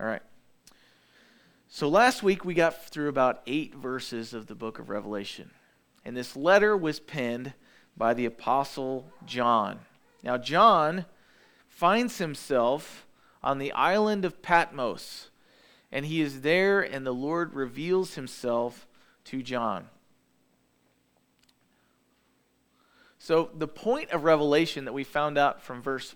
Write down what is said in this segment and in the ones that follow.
All right. So last week we got through about eight verses of the book of Revelation. And this letter was penned by the Apostle John. Now, John finds himself on the island of Patmos, and he is there, and the Lord reveals himself to John. So, the point of Revelation that we found out from verse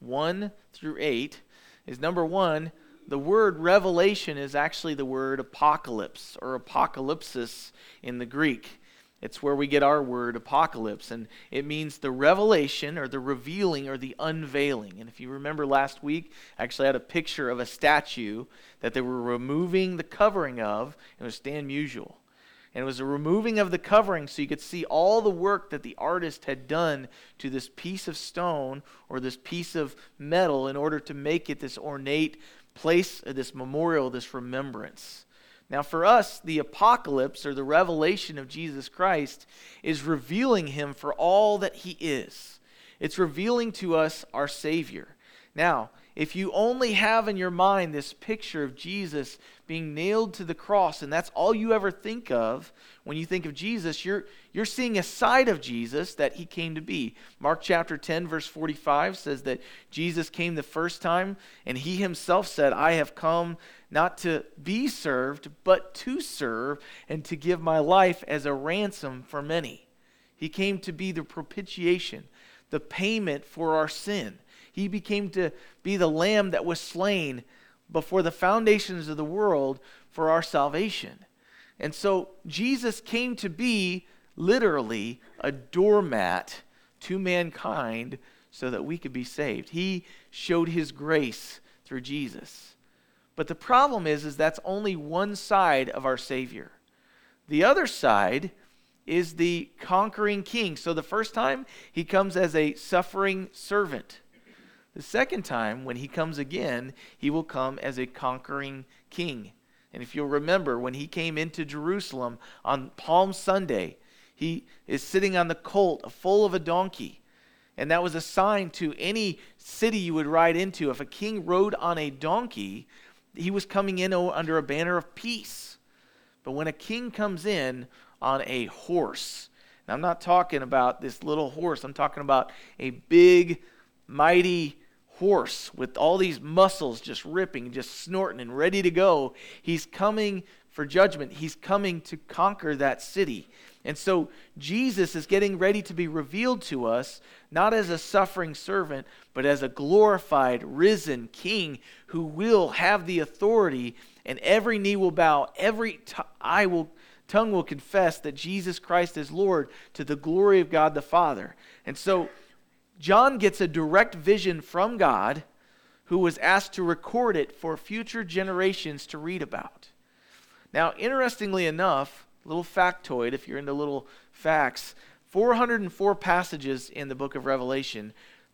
1 through 8 is number one, the word revelation is actually the word apocalypse or apocalypsis in the Greek. It's where we get our word apocalypse, and it means the revelation or the revealing or the unveiling. And if you remember last week, I actually had a picture of a statue that they were removing the covering of, it was Stan Musial. And it was a removing of the covering so you could see all the work that the artist had done to this piece of stone or this piece of metal in order to make it this ornate place, of this memorial, this remembrance. Now, for us, the apocalypse or the revelation of Jesus Christ is revealing him for all that he is. It's revealing to us our Savior. Now, if you only have in your mind this picture of Jesus being nailed to the cross and that's all you ever think of when you think of Jesus, you're, you're seeing a side of Jesus that he came to be. Mark chapter 10, verse 45 says that Jesus came the first time and he himself said, I have come not to be served, but to serve and to give my life as a ransom for many. He came to be the propitiation, the payment for our sin. He became to be the lamb that was slain before the foundations of the world for our salvation. And so Jesus came to be literally a doormat to mankind so that we could be saved. He showed his grace through Jesus. But the problem is is that's only one side of our savior. The other side is the conquering king. So the first time he comes as a suffering servant. The second time, when he comes again, he will come as a conquering king. And if you'll remember, when he came into Jerusalem on Palm Sunday, he is sitting on the colt full of a donkey. And that was a sign to any city you would ride into. If a king rode on a donkey, he was coming in under a banner of peace. But when a king comes in on a horse, and I'm not talking about this little horse, I'm talking about a big, mighty horse with all these muscles just ripping, just snorting and ready to go. He's coming for judgment. He's coming to conquer that city. And so Jesus is getting ready to be revealed to us, not as a suffering servant, but as a glorified, risen king who will have the authority, and every knee will bow, every t- eye will, tongue will confess that Jesus Christ is Lord to the glory of God the Father. And so John gets a direct vision from God who was asked to record it for future generations to read about. Now, interestingly enough, little factoid if you're into little facts, 404 passages in the book of Revelation,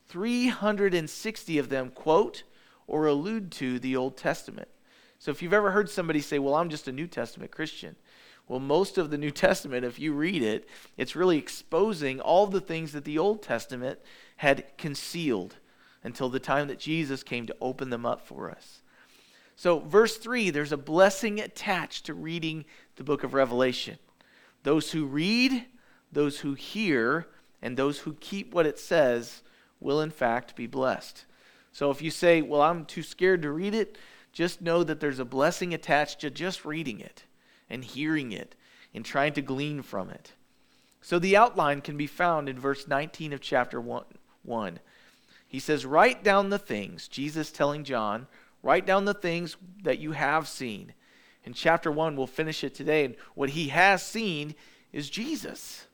360 of them quote or allude to the Old Testament. So if you've ever heard somebody say, Well, I'm just a New Testament Christian, well, most of the New Testament, if you read it, it's really exposing all the things that the Old Testament had concealed until the time that Jesus came to open them up for us. So, verse 3, there's a blessing attached to reading the book of Revelation. Those who read, those who hear, and those who keep what it says will, in fact, be blessed. So, if you say, Well, I'm too scared to read it, just know that there's a blessing attached to just reading it and hearing it and trying to glean from it. So, the outline can be found in verse 19 of chapter 1. 1. He says, Write down the things, Jesus telling John, write down the things that you have seen. In chapter 1, we'll finish it today. And what he has seen is Jesus.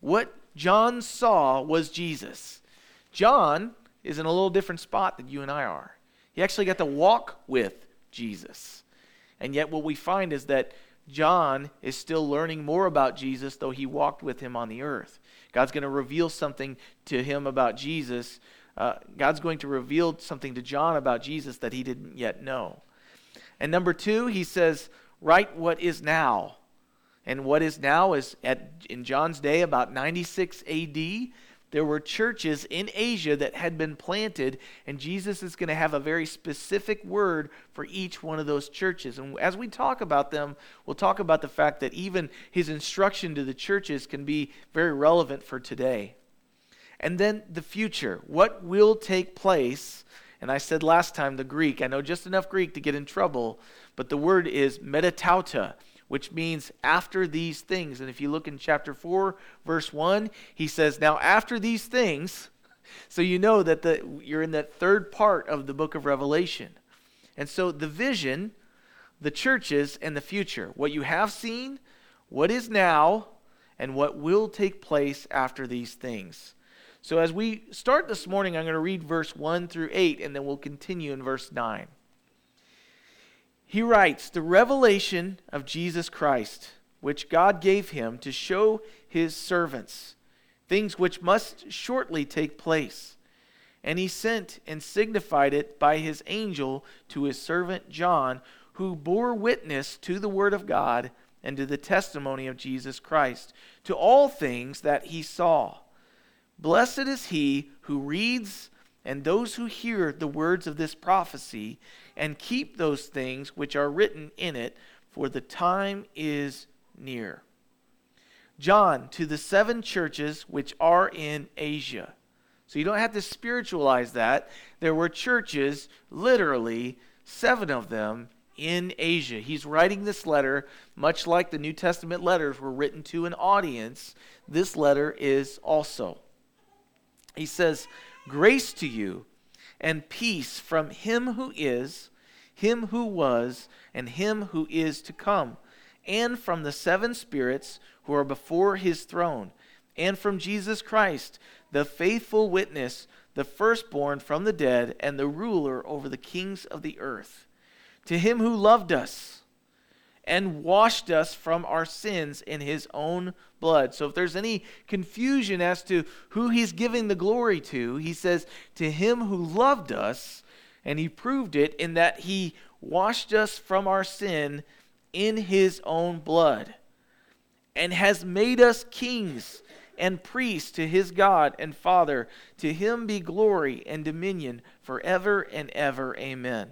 What John saw was Jesus. John is in a little different spot than you and I are. He actually got to walk with Jesus. And yet, what we find is that John is still learning more about Jesus, though he walked with him on the earth. God's going to reveal something to him about Jesus. Uh, God's going to reveal something to John about Jesus that he didn't yet know. And number two, he says, write what is now. And what is now is at in John's day about 96 AD. there were churches in Asia that had been planted, and Jesus is going to have a very specific word for each one of those churches. And as we talk about them, we'll talk about the fact that even his instruction to the churches can be very relevant for today. And then the future. What will take place? And I said last time the Greek. I know just enough Greek to get in trouble, but the word is metatauta which means after these things. And if you look in chapter 4, verse 1, he says, Now after these things, so you know that the, you're in that third part of the book of Revelation. And so the vision, the churches, and the future, what you have seen, what is now, and what will take place after these things. So as we start this morning, I'm going to read verse 1 through 8, and then we'll continue in verse 9 he writes, The revelation of Jesus Christ, which God gave him to show his servants, things which must shortly take place. And he sent and signified it by his angel to his servant John, who bore witness to the word of God and to the testimony of Jesus Christ, to all things that he saw. Blessed is he who reads and those who hear the words of this prophecy and keep those things which are written in it, for the time is near. John, to the seven churches which are in Asia. So you don't have to spiritualize that. There were churches, literally, seven of them in Asia. He's writing this letter, much like the New Testament letters were written to an audience. This letter is also. He says, Grace to you and peace from him who is, him who was, and him who is to come, and from the seven spirits who are before his throne, and from Jesus Christ, the faithful witness, the firstborn from the dead, and the ruler over the kings of the earth. To him who loved us and washed us from our sins in his own blood. So if there's any confusion as to who he's giving the glory to, he says, To him who loved us, and he proved it in that he washed us from our sin in his own blood, and has made us kings and priests to his God and Father. To him be glory and dominion forever and ever. Amen.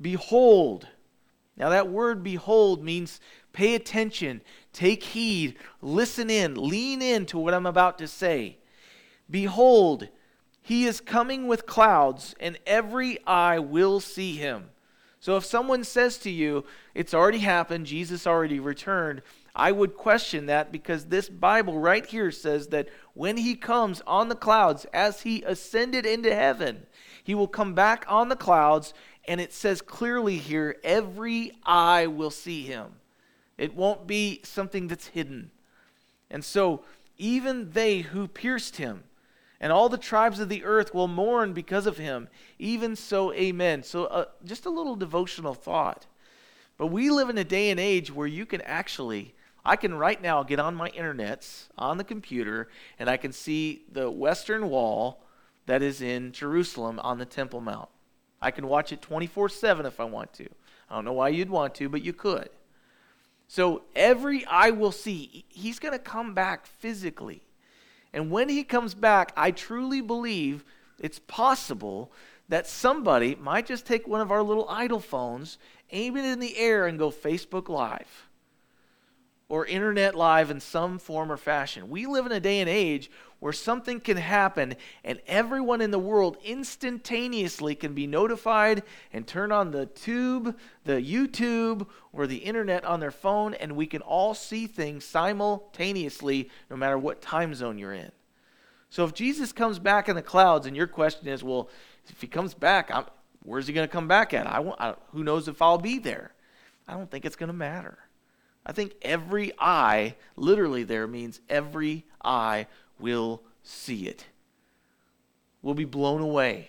Behold, now, that word behold means pay attention, take heed, listen in, lean in to what I'm about to say. Behold, he is coming with clouds, and every eye will see him. So, if someone says to you, it's already happened, Jesus already returned, I would question that because this Bible right here says that when he comes on the clouds, as he ascended into heaven, he will come back on the clouds and it says clearly here, every eye will see him. It won't be something that's hidden. And so, even they who pierced him, and all the tribes of the earth will mourn because of him. Even so, amen. So, uh, just a little devotional thought. But we live in a day and age where you can actually, I can right now get on my internets on the computer and I can see the western wall that is in Jerusalem on the Temple Mount. I can watch it 24 7 if I want to. I don't know why you'd want to, but you could. So every eye will see. He's going to come back physically. And when he comes back, I truly believe it's possible that somebody might just take one of our little idle phones, aim it in the air, and go Facebook Live or internet live in some form or fashion. We live in a day and age where something can happen and everyone in the world instantaneously can be notified and turn on the tube, the YouTube, or the internet on their phone, and we can all see things simultaneously no matter what time zone you're in. So if Jesus comes back in the clouds, and your question is, well, if he comes back, I'm, where's he going to come back at? I, I, who knows if I'll be there? I don't think it's going to matter. I think every eye, literally, there means every eye will see it, We'll be blown away.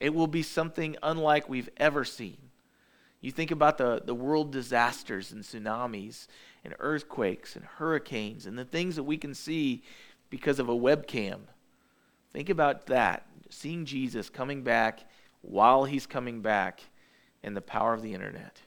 It will be something unlike we've ever seen. You think about the, the world disasters and tsunamis and earthquakes and hurricanes and the things that we can see because of a webcam. Think about that. Seeing Jesus coming back while he's coming back and the power of the internet.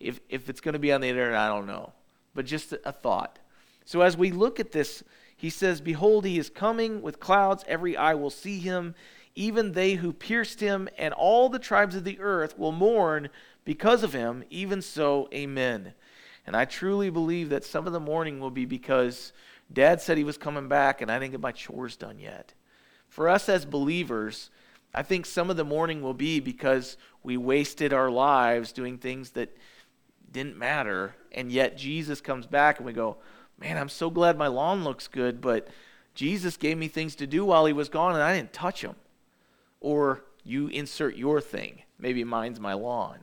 If, if it's going to be on the internet, I don't know. But just a, a thought. So as we look at this, he says, Behold, he is coming with clouds, every eye will see him, even they who pierced him, and all the tribes of the earth will mourn because of him. Even so, amen. And I truly believe that some of the mourning will be because dad said he was coming back and I didn't get my chores done yet. For us as believers, I think some of the mourning will be because we wasted our lives doing things that didn't matter, and yet Jesus comes back and we go, Man, I'm so glad my lawn looks good, but Jesus gave me things to do while he was gone and I didn't touch them. Or you insert your thing. Maybe mine's my lawn.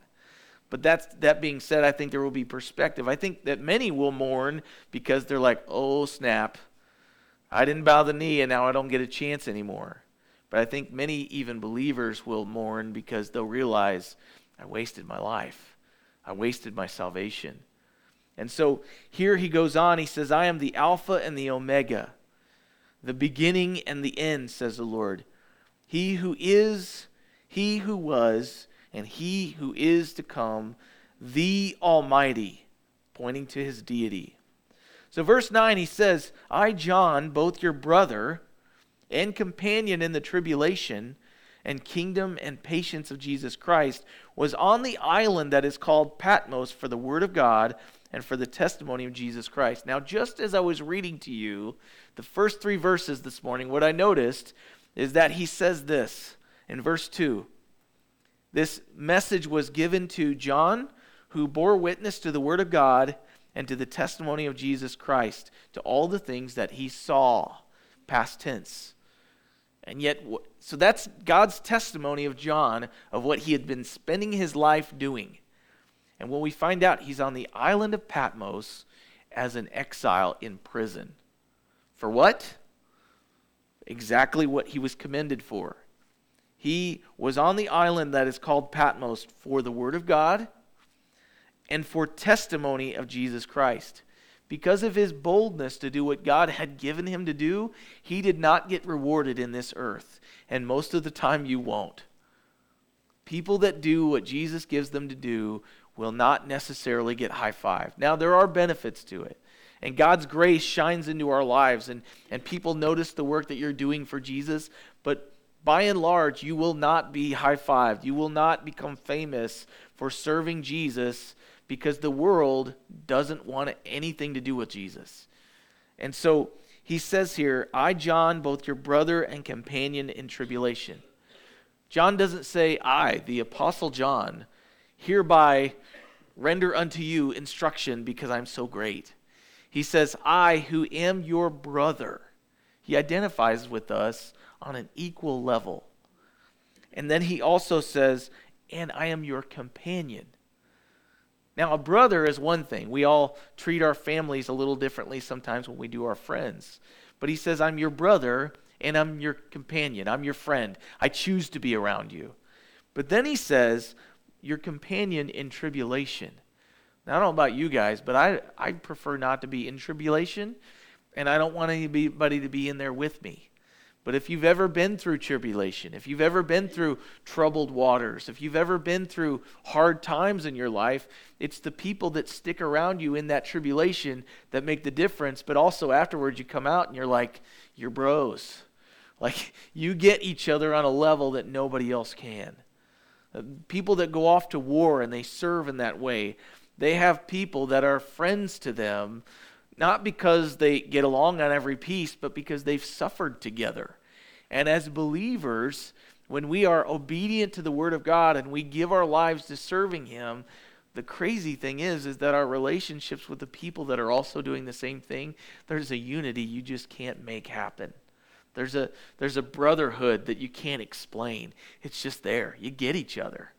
But that's, that being said, I think there will be perspective. I think that many will mourn because they're like, oh, snap. I didn't bow the knee and now I don't get a chance anymore. But I think many, even believers, will mourn because they'll realize I wasted my life, I wasted my salvation. And so here he goes on, he says, I am the Alpha and the Omega, the beginning and the end, says the Lord. He who is, he who was, and he who is to come, the Almighty, pointing to his deity. So, verse 9, he says, I, John, both your brother and companion in the tribulation and kingdom and patience of Jesus Christ, was on the island that is called Patmos for the word of God and for the testimony of Jesus Christ. Now, just as I was reading to you the first three verses this morning, what I noticed is that he says this in verse 2 this message was given to John, who bore witness to the Word of God and to the testimony of Jesus Christ, to all the things that he saw, past tense. And yet, so that's God's testimony of John of what he had been spending his life doing. And when we find out he's on the island of Patmos as an exile in prison. For what? Exactly what he was commended for. He was on the island that is called Patmos for the Word of God and for testimony of Jesus Christ. Because of his boldness to do what God had given him to do, he did not get rewarded in this earth. And most of the time, you won't. People that do what Jesus gives them to do will not necessarily get high five. Now, there are benefits to it. And God's grace shines into our lives, and, and people notice the work that you're doing for Jesus. But by and large, you will not be high fived. You will not become famous for serving Jesus because the world doesn't want anything to do with Jesus. And so he says here, I, John, both your brother and companion in tribulation. John doesn't say, I, the Apostle John, hereby render unto you instruction because I'm so great. He says, I, who am your brother. He identifies with us on an equal level. And then he also says, and I am your companion. Now, a brother is one thing. We all treat our families a little differently sometimes when we do our friends. But he says, I'm your brother and I'm your companion. I'm your friend. I choose to be around you. But then he says, your companion in tribulation. Now, I don't know about you guys, but I, I prefer not to be in tribulation, and I don't want anybody to be in there with me. But if you've ever been through tribulation, if you've ever been through troubled waters, if you've ever been through hard times in your life, it's the people that stick around you in that tribulation that make the difference. But also afterwards, you come out and you're like, you're bros. Like you get each other on a level that nobody else can. People that go off to war and they serve in that way, they have people that are friends to them not because they get along on every piece, but because they've suffered together. And as believers, when we are obedient to the Word of God and we give our lives to serving Him, the crazy thing is is that our relationships with the people that are also doing the same thing there's a unity you just can't make happen there's a there's a brotherhood that you can't explain it's just there you get each other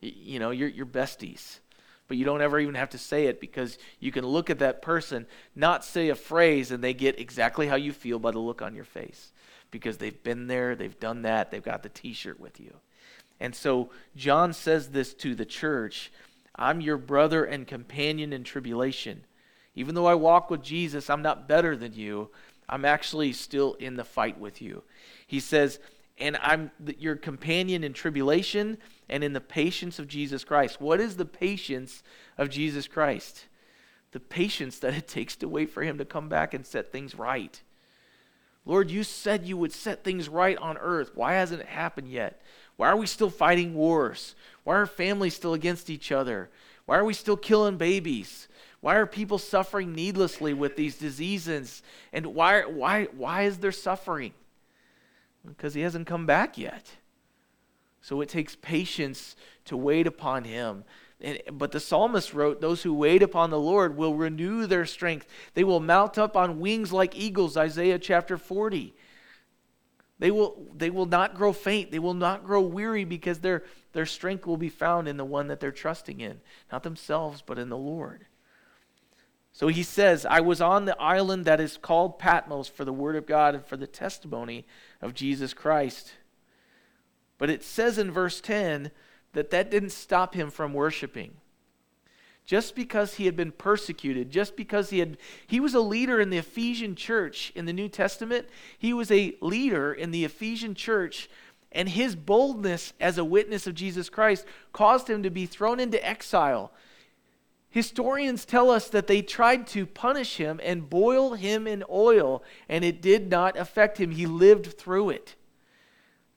you, you know you're, you're besties but you don't ever even have to say it because you can look at that person, not say a phrase, and they get exactly how you feel by the look on your face because they've been there, they've done that, they've got the t shirt with you. And so John says this to the church I'm your brother and companion in tribulation. Even though I walk with Jesus, I'm not better than you. I'm actually still in the fight with you. He says, and I'm your companion in tribulation and in the patience of Jesus Christ. What is the patience of Jesus Christ? The patience that it takes to wait for him to come back and set things right. Lord, you said you would set things right on earth. Why hasn't it happened yet? Why are we still fighting wars? Why are families still against each other? Why are we still killing babies? Why are people suffering needlessly with these diseases? And why, why, why is there suffering? Because he hasn't come back yet. So it takes patience to wait upon him. And, but the psalmist wrote, Those who wait upon the Lord will renew their strength. They will mount up on wings like eagles, Isaiah chapter 40. They will, they will not grow faint. They will not grow weary because their, their strength will be found in the one that they're trusting in. Not themselves, but in the Lord. So he says, I was on the island that is called Patmos for the word of God and for the testimony of Jesus Christ. But it says in verse 10 that that didn't stop him from worshiping. Just because he had been persecuted, just because he had he was a leader in the Ephesian church in the New Testament, he was a leader in the Ephesian church and his boldness as a witness of Jesus Christ caused him to be thrown into exile. Historians tell us that they tried to punish him and boil him in oil, and it did not affect him. He lived through it.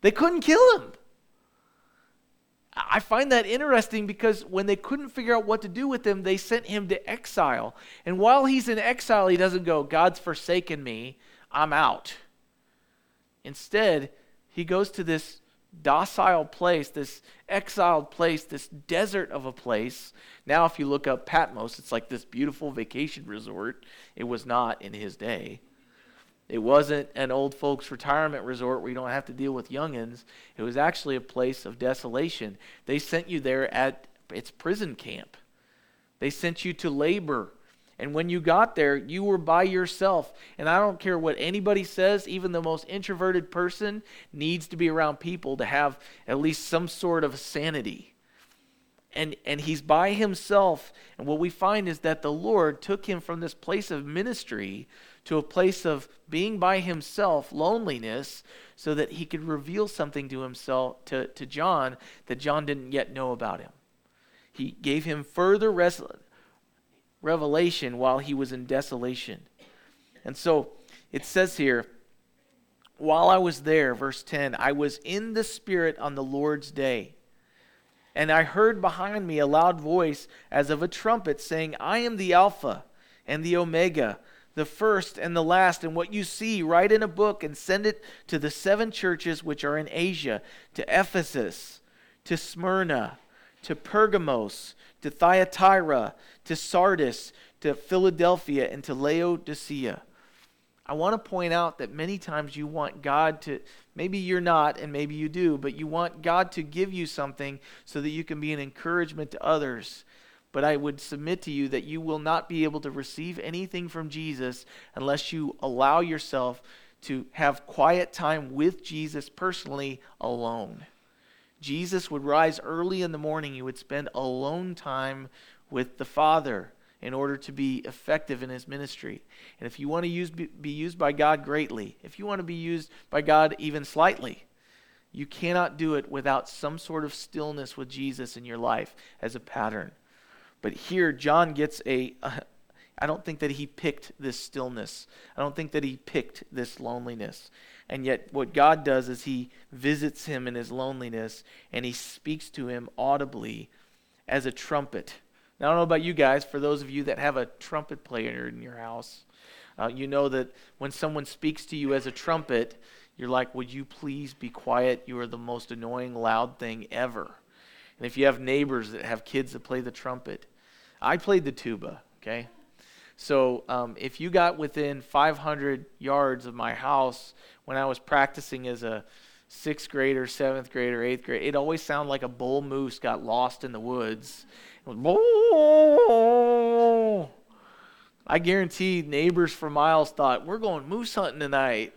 They couldn't kill him. I find that interesting because when they couldn't figure out what to do with him, they sent him to exile. And while he's in exile, he doesn't go, God's forsaken me, I'm out. Instead, he goes to this docile place, this exiled place, this desert of a place. Now, if you look up Patmos, it's like this beautiful vacation resort. It was not in his day. It wasn't an old folks retirement resort where you don't have to deal with youngins. It was actually a place of desolation. They sent you there at its prison camp. They sent you to labor. And when you got there, you were by yourself. And I don't care what anybody says, even the most introverted person needs to be around people to have at least some sort of sanity. And, and he's by himself. And what we find is that the Lord took him from this place of ministry to a place of being by himself, loneliness, so that he could reveal something to himself, to, to John, that John didn't yet know about him. He gave him further res- revelation while he was in desolation. And so it says here, while I was there, verse 10, I was in the Spirit on the Lord's day. And I heard behind me a loud voice as of a trumpet saying, I am the Alpha and the Omega, the first and the last. And what you see, write in a book and send it to the seven churches which are in Asia to Ephesus, to Smyrna, to Pergamos, to Thyatira, to Sardis, to Philadelphia, and to Laodicea. I want to point out that many times you want God to, maybe you're not, and maybe you do, but you want God to give you something so that you can be an encouragement to others. But I would submit to you that you will not be able to receive anything from Jesus unless you allow yourself to have quiet time with Jesus personally alone. Jesus would rise early in the morning. He would spend alone time with the Father in order to be effective in his ministry. And if you want to use, be used by God greatly, if you want to be used by God even slightly, you cannot do it without some sort of stillness with Jesus in your life as a pattern. But here, John gets a. a I don't think that he picked this stillness. I don't think that he picked this loneliness. And yet, what God does is he visits him in his loneliness and he speaks to him audibly as a trumpet. Now, I don't know about you guys, for those of you that have a trumpet player in your house, uh, you know that when someone speaks to you as a trumpet, you're like, Would you please be quiet? You are the most annoying, loud thing ever. And if you have neighbors that have kids that play the trumpet, I played the tuba, okay? So um, if you got within 500 yards of my house when I was practicing as a sixth grader, seventh grader, eighth grade, it always sounded like a bull moose got lost in the woods. Was, I guarantee neighbors for miles thought, we're going moose hunting tonight.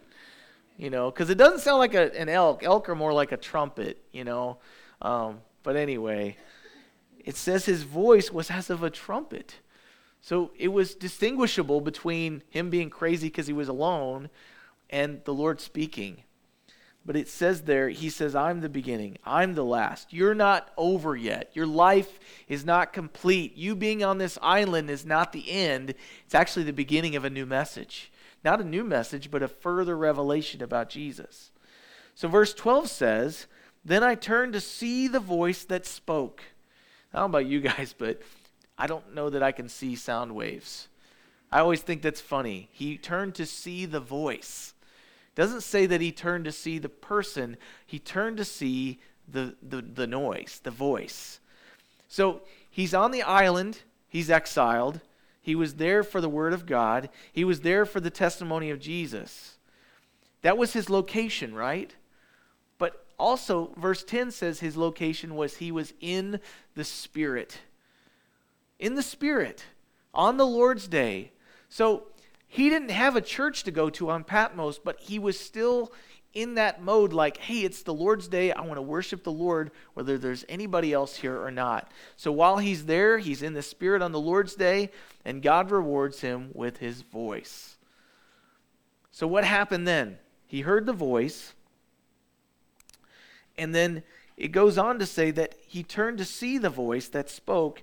You know, because it doesn't sound like a, an elk. Elk are more like a trumpet, you know. Um, but anyway, it says his voice was as of a trumpet. So it was distinguishable between him being crazy because he was alone and the Lord speaking. But it says there, he says, I'm the beginning, I'm the last. You're not over yet. Your life is not complete. You being on this island is not the end, it's actually the beginning of a new message. not a new message, but a further revelation about Jesus. So, verse 12 says, Then I turned to see the voice that spoke. I don't know about you guys, but I don't know that I can see sound waves. I always think that's funny. He turned to see the voice. Doesn't say that he turned to see the person, he turned to see the, the, the noise, the voice. So he's on the island, he's exiled. He was there for the word of God, he was there for the testimony of Jesus. That was his location, right? But also, verse 10 says his location was he was in the Spirit. In the Spirit, on the Lord's day. So he didn't have a church to go to on Patmos, but he was still in that mode like, hey, it's the Lord's day. I want to worship the Lord, whether there's anybody else here or not. So while he's there, he's in the Spirit on the Lord's day, and God rewards him with his voice. So what happened then? He heard the voice, and then it goes on to say that he turned to see the voice that spoke,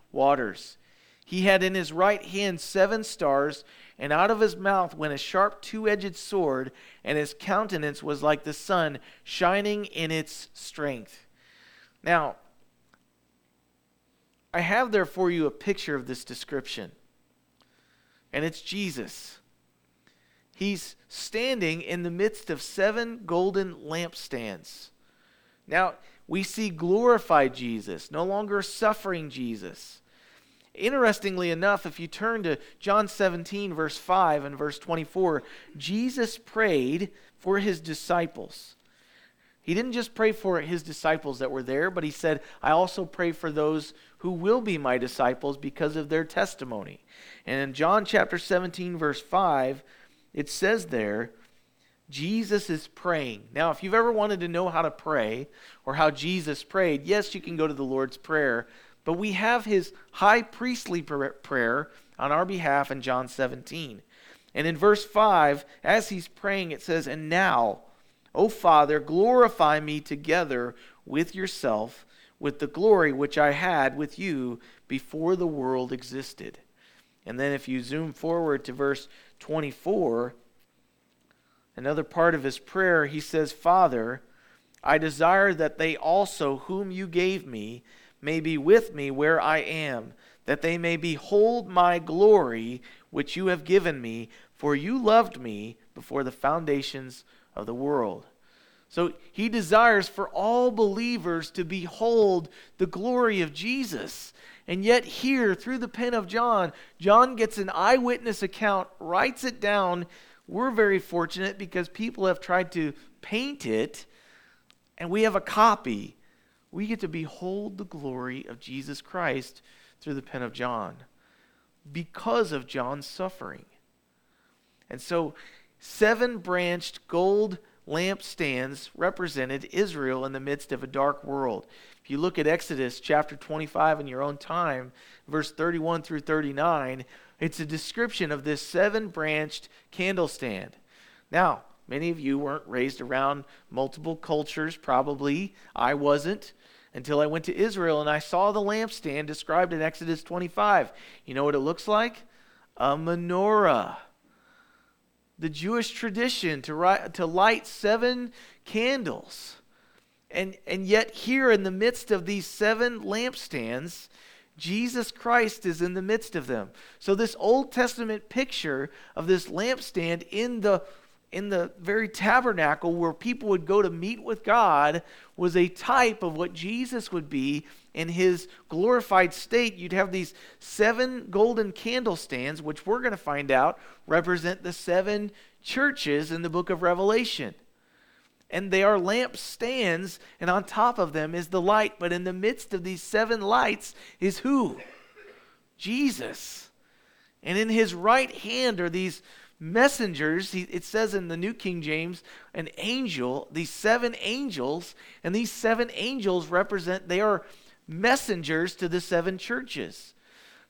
waters. He had in his right hand seven stars, and out of his mouth went a sharp two edged sword, and his countenance was like the sun shining in its strength. Now, I have there for you a picture of this description, and it's Jesus. He's standing in the midst of seven golden lampstands. Now, we see glorified Jesus, no longer suffering Jesus. Interestingly enough, if you turn to John 17, verse 5 and verse 24, Jesus prayed for his disciples. He didn't just pray for his disciples that were there, but he said, I also pray for those who will be my disciples because of their testimony. And in John chapter 17, verse 5, it says there, Jesus is praying. Now, if you've ever wanted to know how to pray or how Jesus prayed, yes, you can go to the Lord's Prayer, but we have his high priestly prayer on our behalf in John 17. And in verse 5, as he's praying, it says, And now, O Father, glorify me together with yourself, with the glory which I had with you before the world existed. And then if you zoom forward to verse 24, another part of his prayer, he says, Father, I desire that they also, whom you gave me, may be with me where I am, that they may behold my glory which you have given me, for you loved me before the foundations of the world. So he desires for all believers to behold the glory of Jesus. And yet, here, through the pen of John, John gets an eyewitness account, writes it down. We're very fortunate because people have tried to paint it, and we have a copy. We get to behold the glory of Jesus Christ through the pen of John because of John's suffering. And so, seven branched gold lampstands represented Israel in the midst of a dark world. If you look at Exodus chapter 25 in your own time, verse 31 through 39, it's a description of this seven branched candle stand. Now, many of you weren't raised around multiple cultures, probably. I wasn't until I went to Israel and I saw the lampstand described in Exodus 25. You know what it looks like? A menorah. The Jewish tradition to, to light seven candles. And, and yet, here in the midst of these seven lampstands, Jesus Christ is in the midst of them. So, this Old Testament picture of this lampstand in the, in the very tabernacle where people would go to meet with God was a type of what Jesus would be in his glorified state. You'd have these seven golden candlestands, which we're going to find out represent the seven churches in the book of Revelation and they are lampstands, and on top of them is the light. But in the midst of these seven lights is who? Jesus. And in his right hand are these messengers. It says in the New King James, an angel, these seven angels, and these seven angels represent, they are messengers to the seven churches.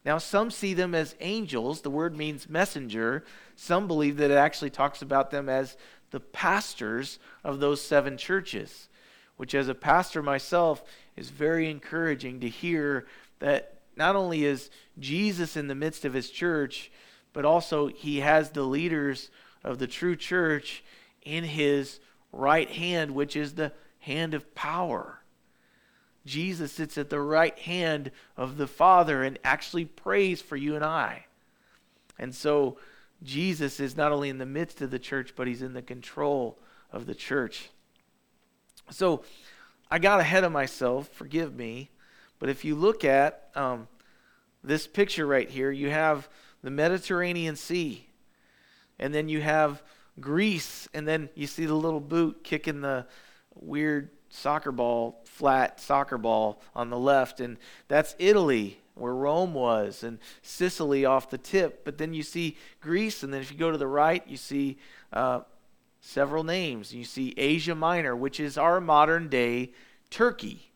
Now, some see them as angels. The word means messenger. Some believe that it actually talks about them as the pastors of those seven churches, which, as a pastor myself, is very encouraging to hear that not only is Jesus in the midst of his church, but also he has the leaders of the true church in his right hand, which is the hand of power. Jesus sits at the right hand of the Father and actually prays for you and I. And so Jesus is not only in the midst of the church, but he's in the control of the church. So I got ahead of myself, forgive me. But if you look at um, this picture right here, you have the Mediterranean Sea. And then you have Greece, and then you see the little boot kicking the weird soccer ball, flat soccer ball on the left, and that's Italy, where Rome was, and Sicily off the tip. But then you see Greece, and then if you go to the right, you see uh, several names. You see Asia Minor, which is our modern day Turkey.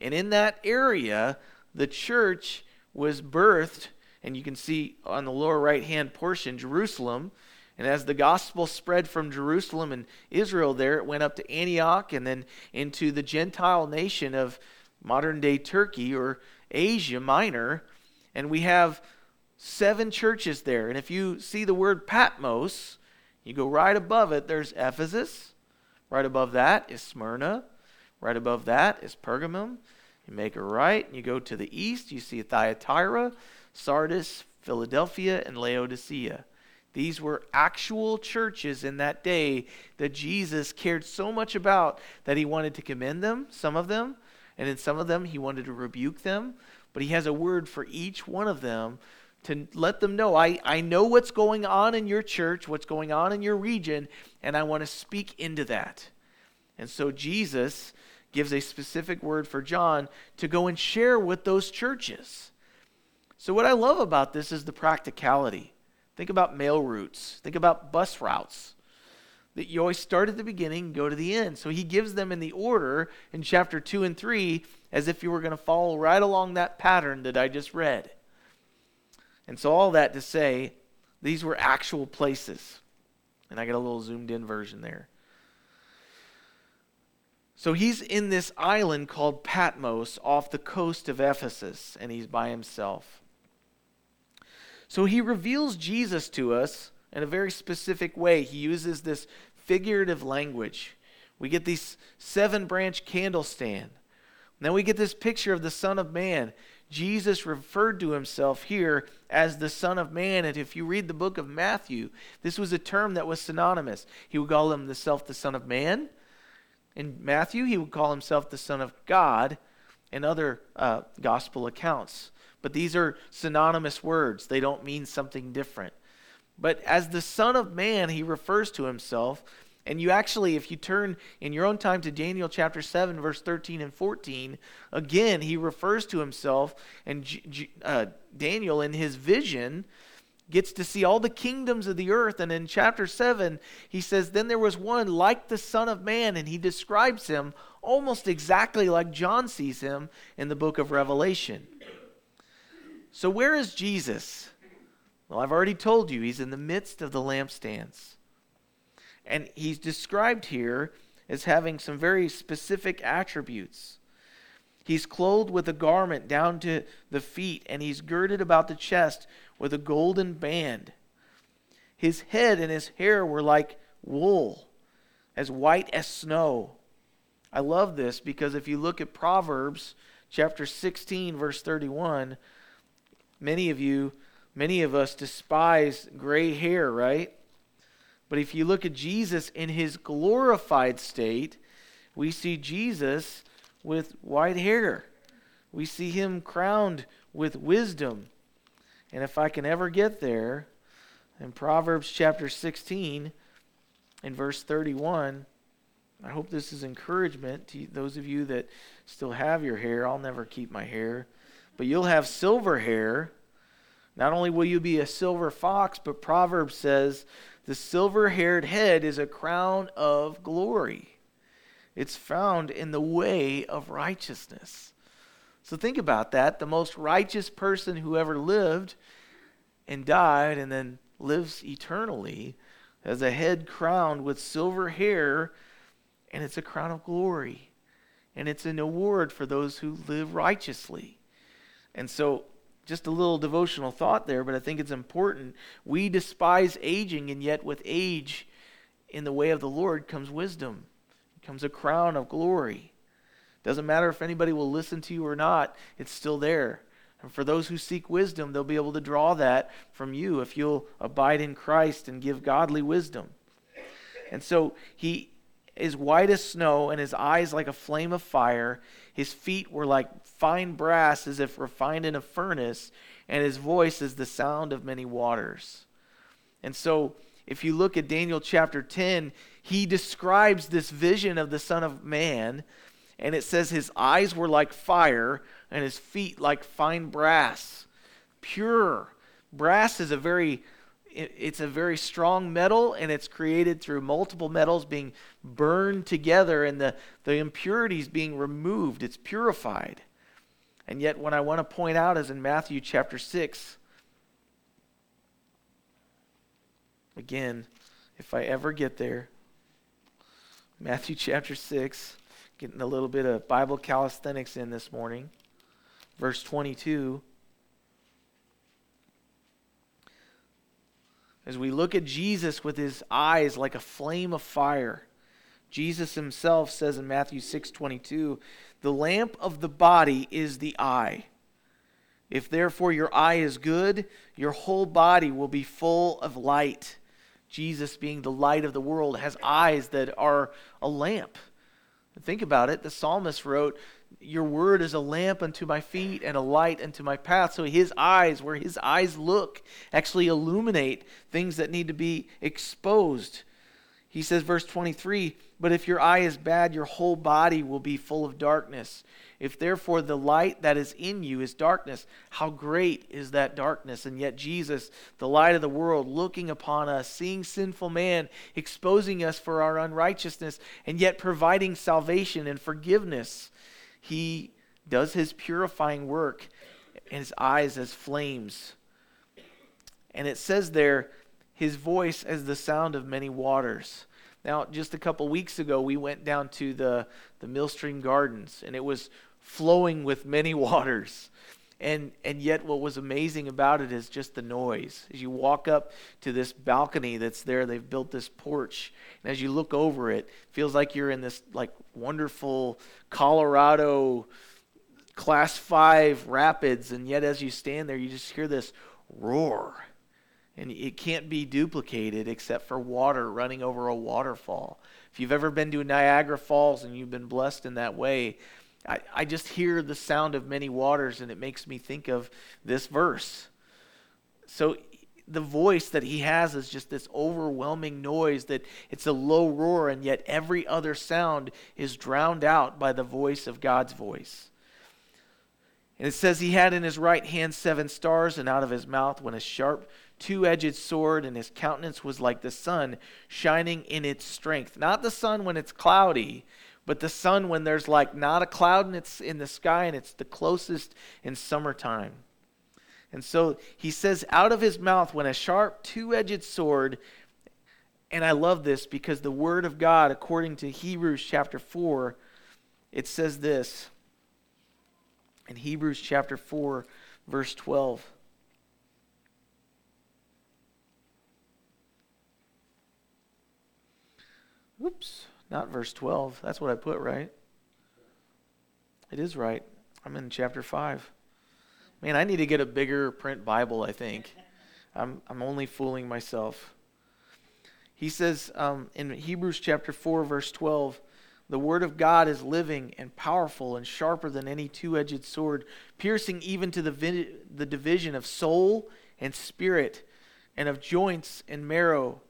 And in that area, the church was birthed and you can see on the lower right hand portion Jerusalem. And as the gospel spread from Jerusalem and Israel there, it went up to Antioch and then into the Gentile nation of modern day Turkey or Asia Minor. And we have seven churches there. And if you see the word Patmos, you go right above it, there's Ephesus. Right above that is Smyrna. Right above that is Pergamum. You make a right, and you go to the east, you see Thyatira. Sardis, Philadelphia, and Laodicea. These were actual churches in that day that Jesus cared so much about that he wanted to commend them, some of them, and in some of them he wanted to rebuke them. But he has a word for each one of them to let them know I, I know what's going on in your church, what's going on in your region, and I want to speak into that. And so Jesus gives a specific word for John to go and share with those churches. So, what I love about this is the practicality. Think about mail routes, think about bus routes. That you always start at the beginning, go to the end. So he gives them in the order in chapter 2 and 3 as if you were going to follow right along that pattern that I just read. And so, all that to say, these were actual places. And I got a little zoomed in version there. So he's in this island called Patmos off the coast of Ephesus, and he's by himself. So he reveals Jesus to us in a very specific way. He uses this figurative language. We get these seven branch candlestand. Then we get this picture of the Son of Man. Jesus referred to himself here as the Son of Man. And if you read the book of Matthew, this was a term that was synonymous. He would call himself the self the Son of Man. In Matthew, he would call himself the Son of God in other uh, gospel accounts. But these are synonymous words, they don't mean something different. But as the Son of Man, he refers to himself. And you actually, if you turn in your own time to Daniel chapter 7, verse 13 and 14, again, he refers to himself. And uh, Daniel, in his vision, gets to see all the kingdoms of the earth. And in chapter 7, he says, Then there was one like the Son of Man, and he describes him almost exactly like John sees him in the book of Revelation. So, where is Jesus? Well, I've already told you, he's in the midst of the lampstands. And he's described here as having some very specific attributes. He's clothed with a garment down to the feet, and he's girded about the chest with a golden band. His head and his hair were like wool, as white as snow. I love this because if you look at Proverbs chapter 16, verse 31, Many of you, many of us despise gray hair, right? But if you look at Jesus in his glorified state, we see Jesus with white hair. We see him crowned with wisdom. And if I can ever get there, in Proverbs chapter 16, in verse 31, I hope this is encouragement to those of you that still have your hair. I'll never keep my hair but you'll have silver hair Not only will you be a silver fox, but Proverbs says the silver haired head is a crown of glory. It's found in the way of righteousness. So think about that. The most righteous person who ever lived and died and then lives eternally has a head crowned with silver hair, and it's a crown of glory. And it's an award for those who live righteously. And so just a little devotional thought there, but I think it's important. We despise aging, and yet with age in the way of the Lord comes wisdom, comes a crown of glory. Doesn't matter if anybody will listen to you or not, it's still there. And for those who seek wisdom, they'll be able to draw that from you if you'll abide in Christ and give godly wisdom. And so he is white as snow, and his eyes like a flame of fire. His feet were like fine brass, as if refined in a furnace, and his voice is the sound of many waters. And so, if you look at Daniel chapter 10, he describes this vision of the Son of Man, and it says his eyes were like fire, and his feet like fine brass. Pure. Brass is a very it's a very strong metal and it's created through multiple metals being burned together and the, the impurities being removed. It's purified. And yet, what I want to point out is in Matthew chapter 6, again, if I ever get there, Matthew chapter 6, getting a little bit of Bible calisthenics in this morning, verse 22. As we look at Jesus with his eyes like a flame of fire, Jesus himself says in Matthew 6:22, "The lamp of the body is the eye. If therefore your eye is good, your whole body will be full of light." Jesus being the light of the world has eyes that are a lamp. Think about it. The psalmist wrote, your word is a lamp unto my feet and a light unto my path. So his eyes, where his eyes look, actually illuminate things that need to be exposed. He says, verse 23 But if your eye is bad, your whole body will be full of darkness. If therefore the light that is in you is darkness, how great is that darkness? And yet Jesus, the light of the world, looking upon us, seeing sinful man, exposing us for our unrighteousness, and yet providing salvation and forgiveness he does his purifying work, and his eyes as flames. And it says there, his voice as the sound of many waters. Now, just a couple weeks ago, we went down to the, the Millstream Gardens, and it was flowing with many waters. And, and yet, what was amazing about it is just the noise. As you walk up to this balcony that's there, they've built this porch. And as you look over it, it feels like you're in this like wonderful Colorado class five rapids. And yet, as you stand there, you just hear this roar. And it can't be duplicated except for water running over a waterfall. If you've ever been to Niagara Falls and you've been blessed in that way, I, I just hear the sound of many waters and it makes me think of this verse. So the voice that he has is just this overwhelming noise that it's a low roar and yet every other sound is drowned out by the voice of God's voice. And it says he had in his right hand seven stars, and out of his mouth went a sharp, two edged sword, and his countenance was like the sun, shining in its strength. Not the sun when it's cloudy, but the sun when there's like not a cloud and it's in the sky and it's the closest in summertime. And so he says, out of his mouth went a sharp, two edged sword. And I love this because the word of God, according to Hebrews chapter 4, it says this in Hebrews chapter 4, verse 12. Oops. Not verse 12. That's what I put, right? It is right. I'm in chapter 5. Man, I need to get a bigger print Bible, I think. I'm, I'm only fooling myself. He says um, in Hebrews chapter 4, verse 12, the word of God is living and powerful and sharper than any two edged sword, piercing even to the, vi- the division of soul and spirit, and of joints and marrow.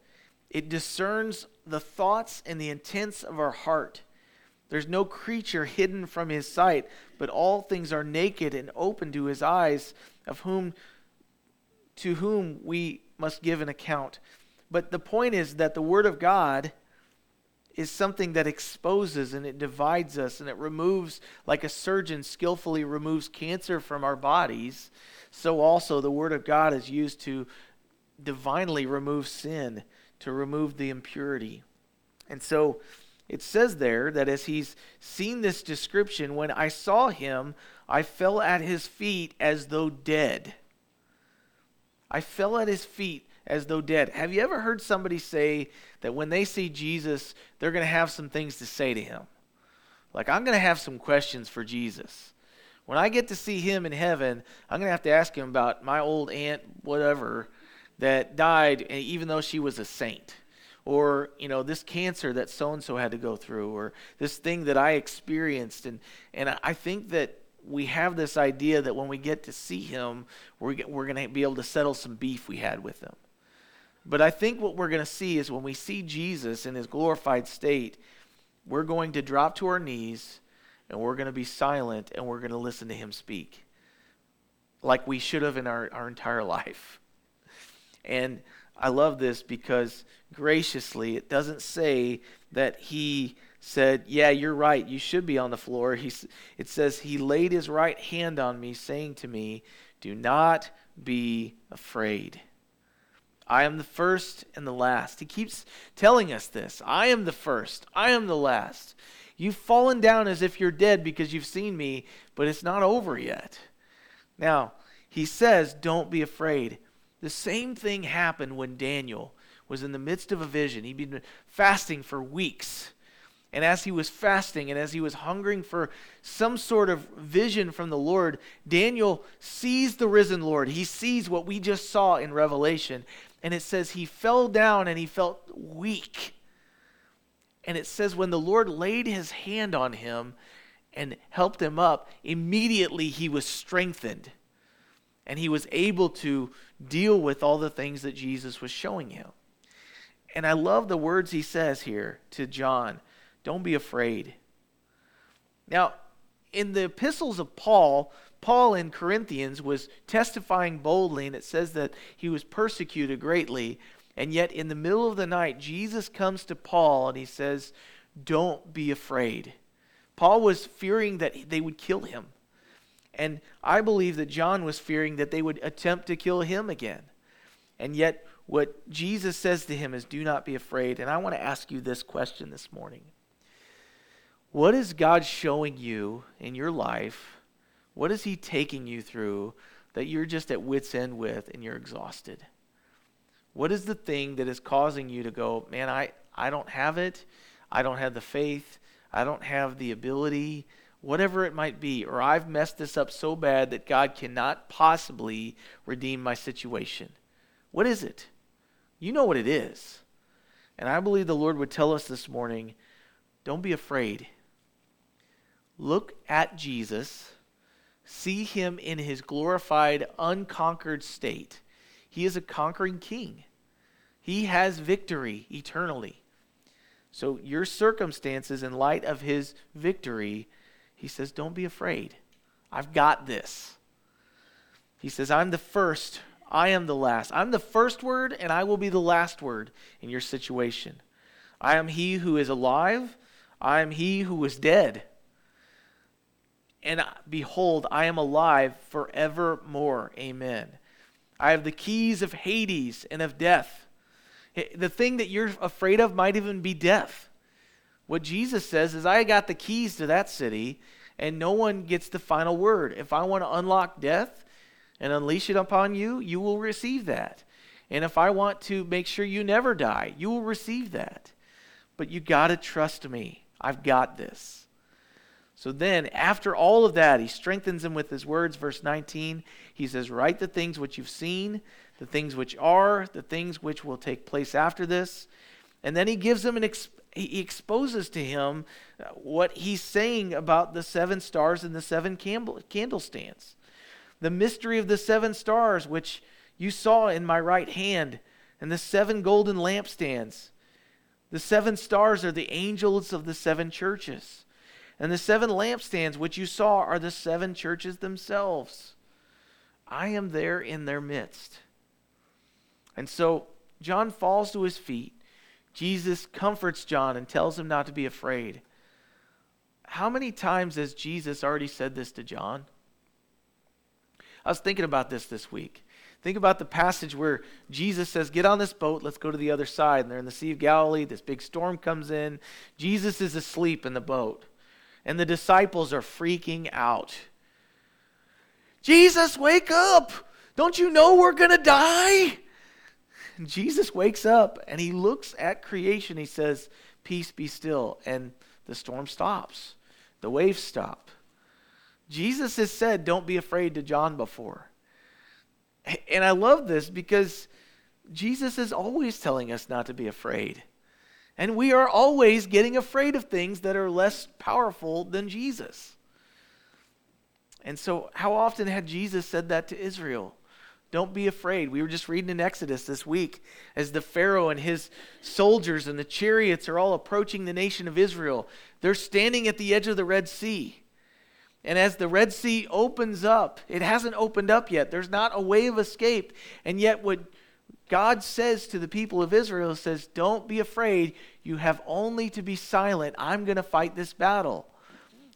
It discerns the thoughts and the intents of our heart. There's no creature hidden from his sight, but all things are naked and open to his eyes, of whom to whom we must give an account. But the point is that the Word of God is something that exposes and it divides us and it removes, like a surgeon skillfully removes cancer from our bodies, so also the Word of God is used to divinely remove sin, to remove the impurity. And so it says there that as he's seen this description, when I saw him, I fell at his feet as though dead. I fell at his feet as though dead. Have you ever heard somebody say that when they see Jesus, they're going to have some things to say to him? Like, I'm going to have some questions for Jesus. When I get to see him in heaven, I'm going to have to ask him about my old aunt, whatever, that died, eh, even though she was a saint. Or, you know, this cancer that so and so had to go through, or this thing that I experienced. And, and I think that we have this idea that when we get to see him, we're, we're going to be able to settle some beef we had with him. But I think what we're going to see is when we see Jesus in his glorified state, we're going to drop to our knees and we're going to be silent and we're going to listen to him speak like we should have in our, our entire life. And I love this because graciously, it doesn't say that he said, Yeah, you're right. You should be on the floor. He, it says, He laid his right hand on me, saying to me, Do not be afraid. I am the first and the last. He keeps telling us this. I am the first. I am the last. You've fallen down as if you're dead because you've seen me, but it's not over yet. Now, he says, Don't be afraid. The same thing happened when Daniel was in the midst of a vision. He'd been fasting for weeks. And as he was fasting and as he was hungering for some sort of vision from the Lord, Daniel sees the risen Lord. He sees what we just saw in Revelation and it says he fell down and he felt weak. And it says when the Lord laid his hand on him and helped him up, immediately he was strengthened. And he was able to deal with all the things that Jesus was showing him. And I love the words he says here to John don't be afraid. Now, in the epistles of Paul, Paul in Corinthians was testifying boldly, and it says that he was persecuted greatly. And yet, in the middle of the night, Jesus comes to Paul and he says, Don't be afraid. Paul was fearing that they would kill him. And I believe that John was fearing that they would attempt to kill him again. And yet, what Jesus says to him is, Do not be afraid. And I want to ask you this question this morning What is God showing you in your life what is He taking you through that you're just at wits' end with and you're exhausted? What is the thing that is causing you to go, man, I, I don't have it. I don't have the faith. I don't have the ability, whatever it might be. Or I've messed this up so bad that God cannot possibly redeem my situation. What is it? You know what it is. And I believe the Lord would tell us this morning don't be afraid. Look at Jesus see him in his glorified, unconquered state. He is a conquering king. He has victory eternally. So, your circumstances, in light of his victory, he says, Don't be afraid. I've got this. He says, I'm the first, I am the last. I'm the first word, and I will be the last word in your situation. I am he who is alive, I am he who was dead and behold, I am alive forevermore. Amen. I have the keys of Hades and of death. The thing that you're afraid of might even be death. What Jesus says is, I got the keys to that city, and no one gets the final word. If I want to unlock death and unleash it upon you, you will receive that. And if I want to make sure you never die, you will receive that. But you got to trust me. I've got this. So then, after all of that, he strengthens him with his words. Verse 19, he says, Write the things which you've seen, the things which are, the things which will take place after this. And then he gives him an, ex- he exposes to him uh, what he's saying about the seven stars and the seven candle- candlestands. The mystery of the seven stars, which you saw in my right hand, and the seven golden lampstands. The seven stars are the angels of the seven churches. And the seven lampstands which you saw are the seven churches themselves. I am there in their midst. And so John falls to his feet. Jesus comforts John and tells him not to be afraid. How many times has Jesus already said this to John? I was thinking about this this week. Think about the passage where Jesus says, Get on this boat, let's go to the other side. And they're in the Sea of Galilee. This big storm comes in. Jesus is asleep in the boat. And the disciples are freaking out. Jesus, wake up! Don't you know we're going to die? Jesus wakes up and he looks at creation. He says, Peace be still. And the storm stops, the waves stop. Jesus has said, Don't be afraid to John before. And I love this because Jesus is always telling us not to be afraid. And we are always getting afraid of things that are less powerful than Jesus. And so, how often had Jesus said that to Israel? Don't be afraid. We were just reading in Exodus this week as the Pharaoh and his soldiers and the chariots are all approaching the nation of Israel. They're standing at the edge of the Red Sea. And as the Red Sea opens up, it hasn't opened up yet. There's not a way of escape. And yet, what God says to the people of Israel says, Don't be afraid. You have only to be silent. I'm going to fight this battle.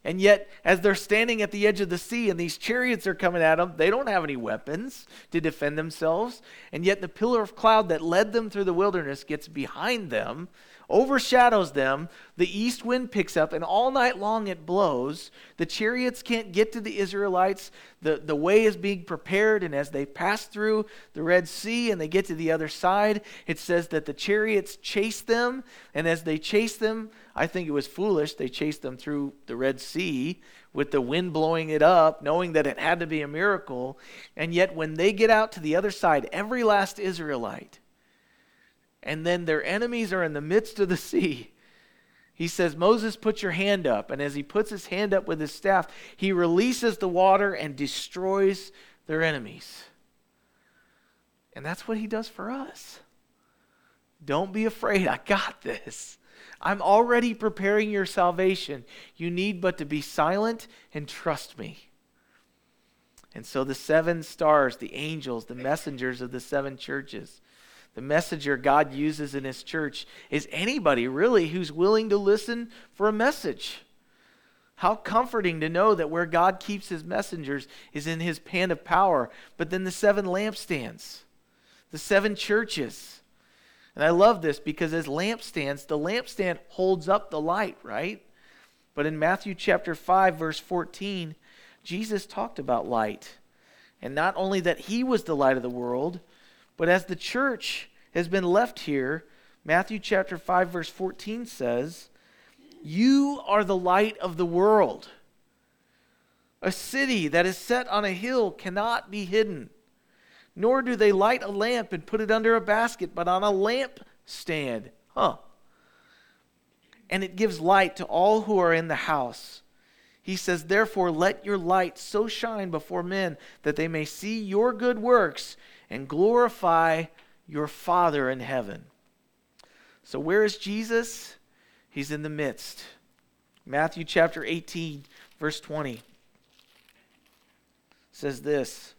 And yet, as they're standing at the edge of the sea and these chariots are coming at them, they don't have any weapons to defend themselves. And yet, the pillar of cloud that led them through the wilderness gets behind them overshadows them. The east wind picks up, and all night long it blows. The chariots can't get to the Israelites. The, the way is being prepared, and as they pass through the Red Sea and they get to the other side, it says that the chariots chase them. And as they chase them, I think it was foolish. They chased them through the Red Sea with the wind blowing it up, knowing that it had to be a miracle. And yet, when they get out to the other side, every last Israelite, and then their enemies are in the midst of the sea. He says, Moses, put your hand up. And as he puts his hand up with his staff, he releases the water and destroys their enemies. And that's what he does for us. Don't be afraid. I got this. I'm already preparing your salvation. You need but to be silent and trust me. And so the seven stars, the angels, the messengers of the seven churches, the messenger God uses in his church is anybody really who's willing to listen for a message. How comforting to know that where God keeps his messengers is in his pan of power. But then the seven lampstands, the seven churches. And I love this because as lampstands, the lampstand holds up the light, right? But in Matthew chapter 5, verse 14, Jesus talked about light. And not only that he was the light of the world, but as the church has been left here, Matthew chapter 5 verse 14 says, "You are the light of the world. A city that is set on a hill cannot be hidden, nor do they light a lamp and put it under a basket, but on a lamp stand." Huh. And it gives light to all who are in the house. He says, Therefore, let your light so shine before men that they may see your good works and glorify your Father in heaven. So, where is Jesus? He's in the midst. Matthew chapter 18, verse 20 says this.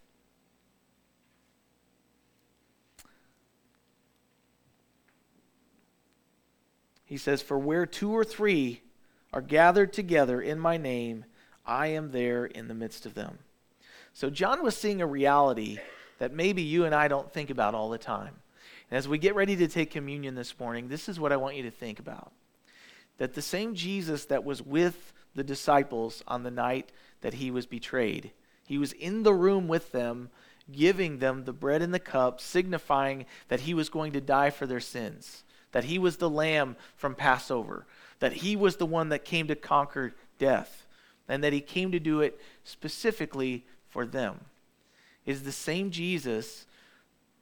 He says, For where two or three are gathered together in my name, I am there in the midst of them. So, John was seeing a reality that maybe you and I don't think about all the time. And as we get ready to take communion this morning, this is what I want you to think about. That the same Jesus that was with the disciples on the night that he was betrayed, he was in the room with them, giving them the bread and the cup, signifying that he was going to die for their sins, that he was the lamb from Passover, that he was the one that came to conquer death, and that he came to do it specifically for them is the same Jesus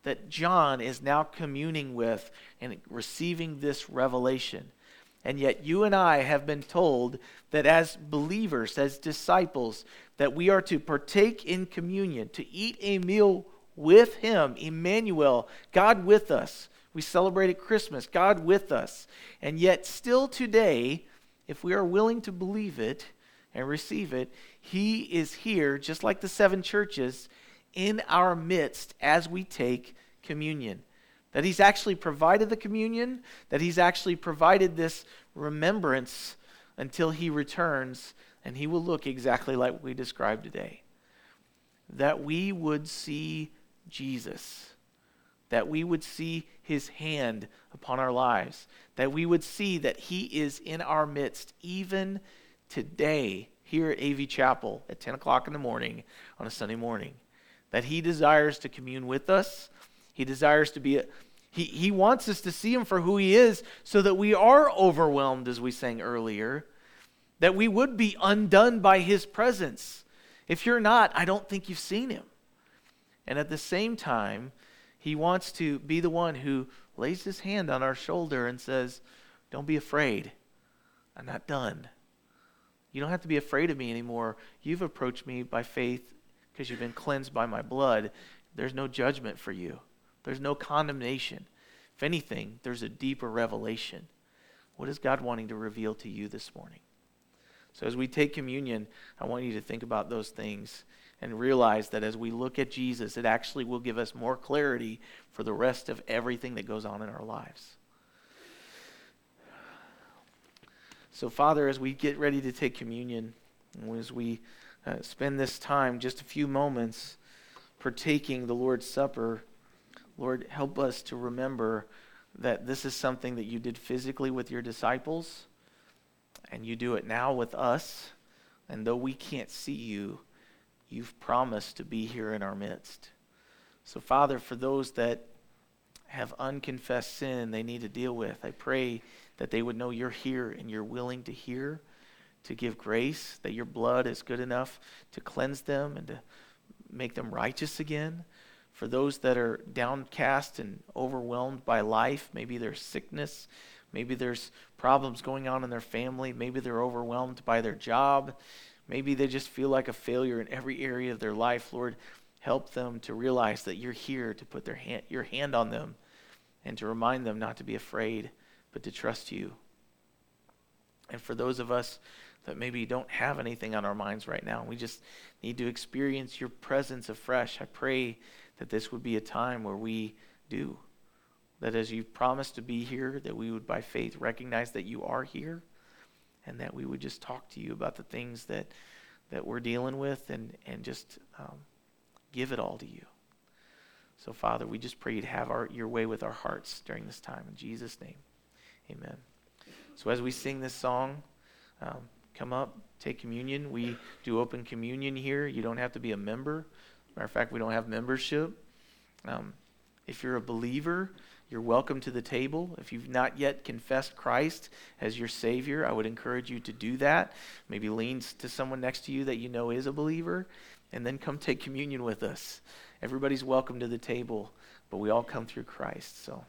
that John is now communing with and receiving this revelation. And yet, you and I have been told that as believers, as disciples, that we are to partake in communion, to eat a meal with Him, Emmanuel, God with us. We celebrated Christmas, God with us. And yet, still today, if we are willing to believe it and receive it, He is here, just like the seven churches, in our midst as we take communion. that He's actually provided the communion, that He's actually provided this remembrance until He returns and He will look exactly like we described today. That we would see Jesus, that we would see His hand upon our lives, that we would see that He is in our midst even today here at AV Chapel at 10 o'clock in the morning on a Sunday morning. That He desires to commune with us. He desires to be, a, he, he wants us to see Him for who He is so that we are overwhelmed, as we sang earlier, that we would be undone by His presence. If you're not, I don't think you've seen Him. And at the same time, He wants to be the one who lays His hand on our shoulder and says, Don't be afraid. I'm not done. You don't have to be afraid of me anymore. You've approached me by faith because you've been cleansed by my blood. There's no judgment for you, there's no condemnation. If anything, there's a deeper revelation. What is God wanting to reveal to you this morning? So, as we take communion, I want you to think about those things and realize that as we look at Jesus, it actually will give us more clarity for the rest of everything that goes on in our lives. So, Father, as we get ready to take communion, as we uh, spend this time, just a few moments, partaking the Lord's Supper, Lord, help us to remember that this is something that you did physically with your disciples, and you do it now with us. And though we can't see you, you've promised to be here in our midst. So, Father, for those that have unconfessed sin they need to deal with, I pray that they would know you're here and you're willing to hear, to give grace, that your blood is good enough to cleanse them and to make them righteous again. For those that are downcast and overwhelmed by life, maybe there's sickness, maybe there's problems going on in their family, maybe they're overwhelmed by their job, maybe they just feel like a failure in every area of their life. Lord, help them to realize that you're here to put their hand, your hand on them and to remind them not to be afraid but to trust you. And for those of us that maybe don't have anything on our minds right now, we just need to experience your presence afresh. I pray that this would be a time where we do. That as you've promised to be here, that we would by faith recognize that you are here and that we would just talk to you about the things that, that we're dealing with and, and just um, give it all to you. So, Father, we just pray you'd have our, your way with our hearts during this time. In Jesus' name. Amen. So as we sing this song, um, come up, take communion. We do open communion here. You don't have to be a member. Matter of fact, we don't have membership. Um, if you're a believer, you're welcome to the table. If you've not yet confessed Christ as your Savior, I would encourage you to do that. Maybe lean to someone next to you that you know is a believer, and then come take communion with us. Everybody's welcome to the table, but we all come through Christ. So.